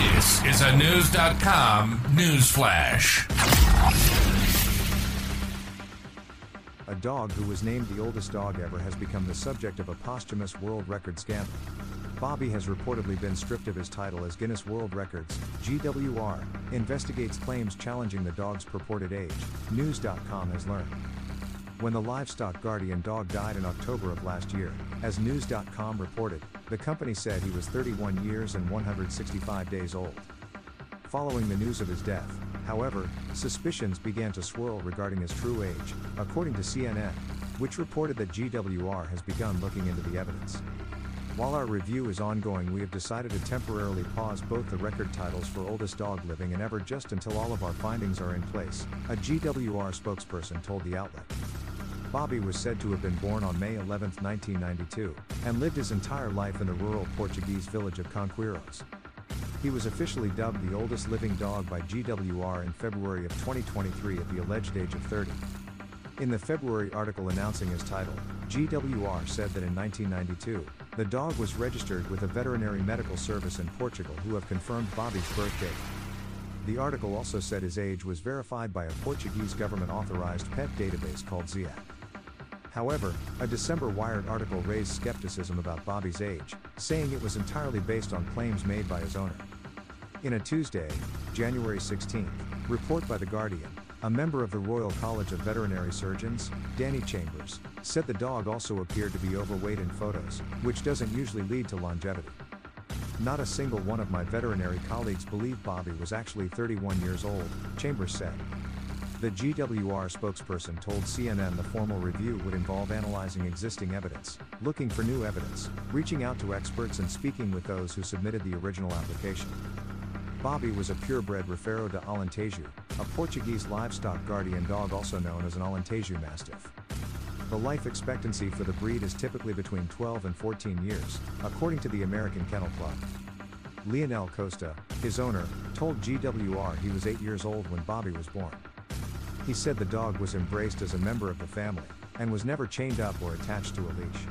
This is a News.com news flash. A dog who was named the oldest dog ever has become the subject of a posthumous world record scandal. Bobi has reportedly been stripped of his title as Guinness World Records, GWR, investigates claims challenging the dog's purported age, News.com has learned. When the livestock guardian dog died in October of last year, as News.com reported, the company said he was 31 years and 165 days old. Following the news of his death, however, suspicions began to swirl regarding his true age, according to CNN, which reported that GWR has begun looking into the evidence. While our review is ongoing, we have decided to temporarily pause both the record titles for oldest dog living and ever just until all of our findings are in place, a GWR spokesperson told the outlet. Bobi was said to have been born on May 11, 1992, and lived his entire life in the rural Portuguese village of Conqueiros. He was officially dubbed the oldest living dog by GWR in February of 2023 at the alleged age of 30. In the February article announcing his title, GWR said that in 1992, the dog was registered with a veterinary medical service in Portugal who have confirmed Bobi's birth date. The article also said his age was verified by a Portuguese government authorized pet database called ZIAP. However, a December Wired article raised skepticism about Bobi's age, saying it was entirely based on claims made by his owner. In a Tuesday, January 16, report by The Guardian, a member of the Royal College of Veterinary Surgeons, Danny Chambers, said the dog also appeared to be overweight in photos, which doesn't usually lead to longevity. Not a single one of my veterinary colleagues believed Bobi was actually 31 years old, Chambers said. The GWR spokesperson told CNN the formal review would involve analyzing existing evidence, looking for new evidence, reaching out to experts, and speaking with those who submitted the original application. Bobi was a purebred Rafeiro de Alentejo, a Portuguese livestock guardian dog also known as an Alentejo Mastiff. The life expectancy for the breed is typically between 12 and 14 years, according to the American Kennel Club. Leonel Costa, his owner, told GWR he was 8 years old when Bobi was born. He said the dog was embraced as a member of the family, and was never chained up or attached to a leash.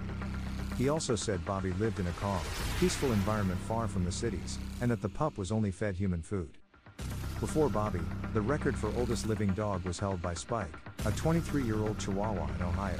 He also said Bobi lived in a calm, peaceful environment far from the cities, and that the pup was only fed human food. Before Bobi, the record for oldest living dog was held by Spike, a 23 year old Chihuahua in Ohio.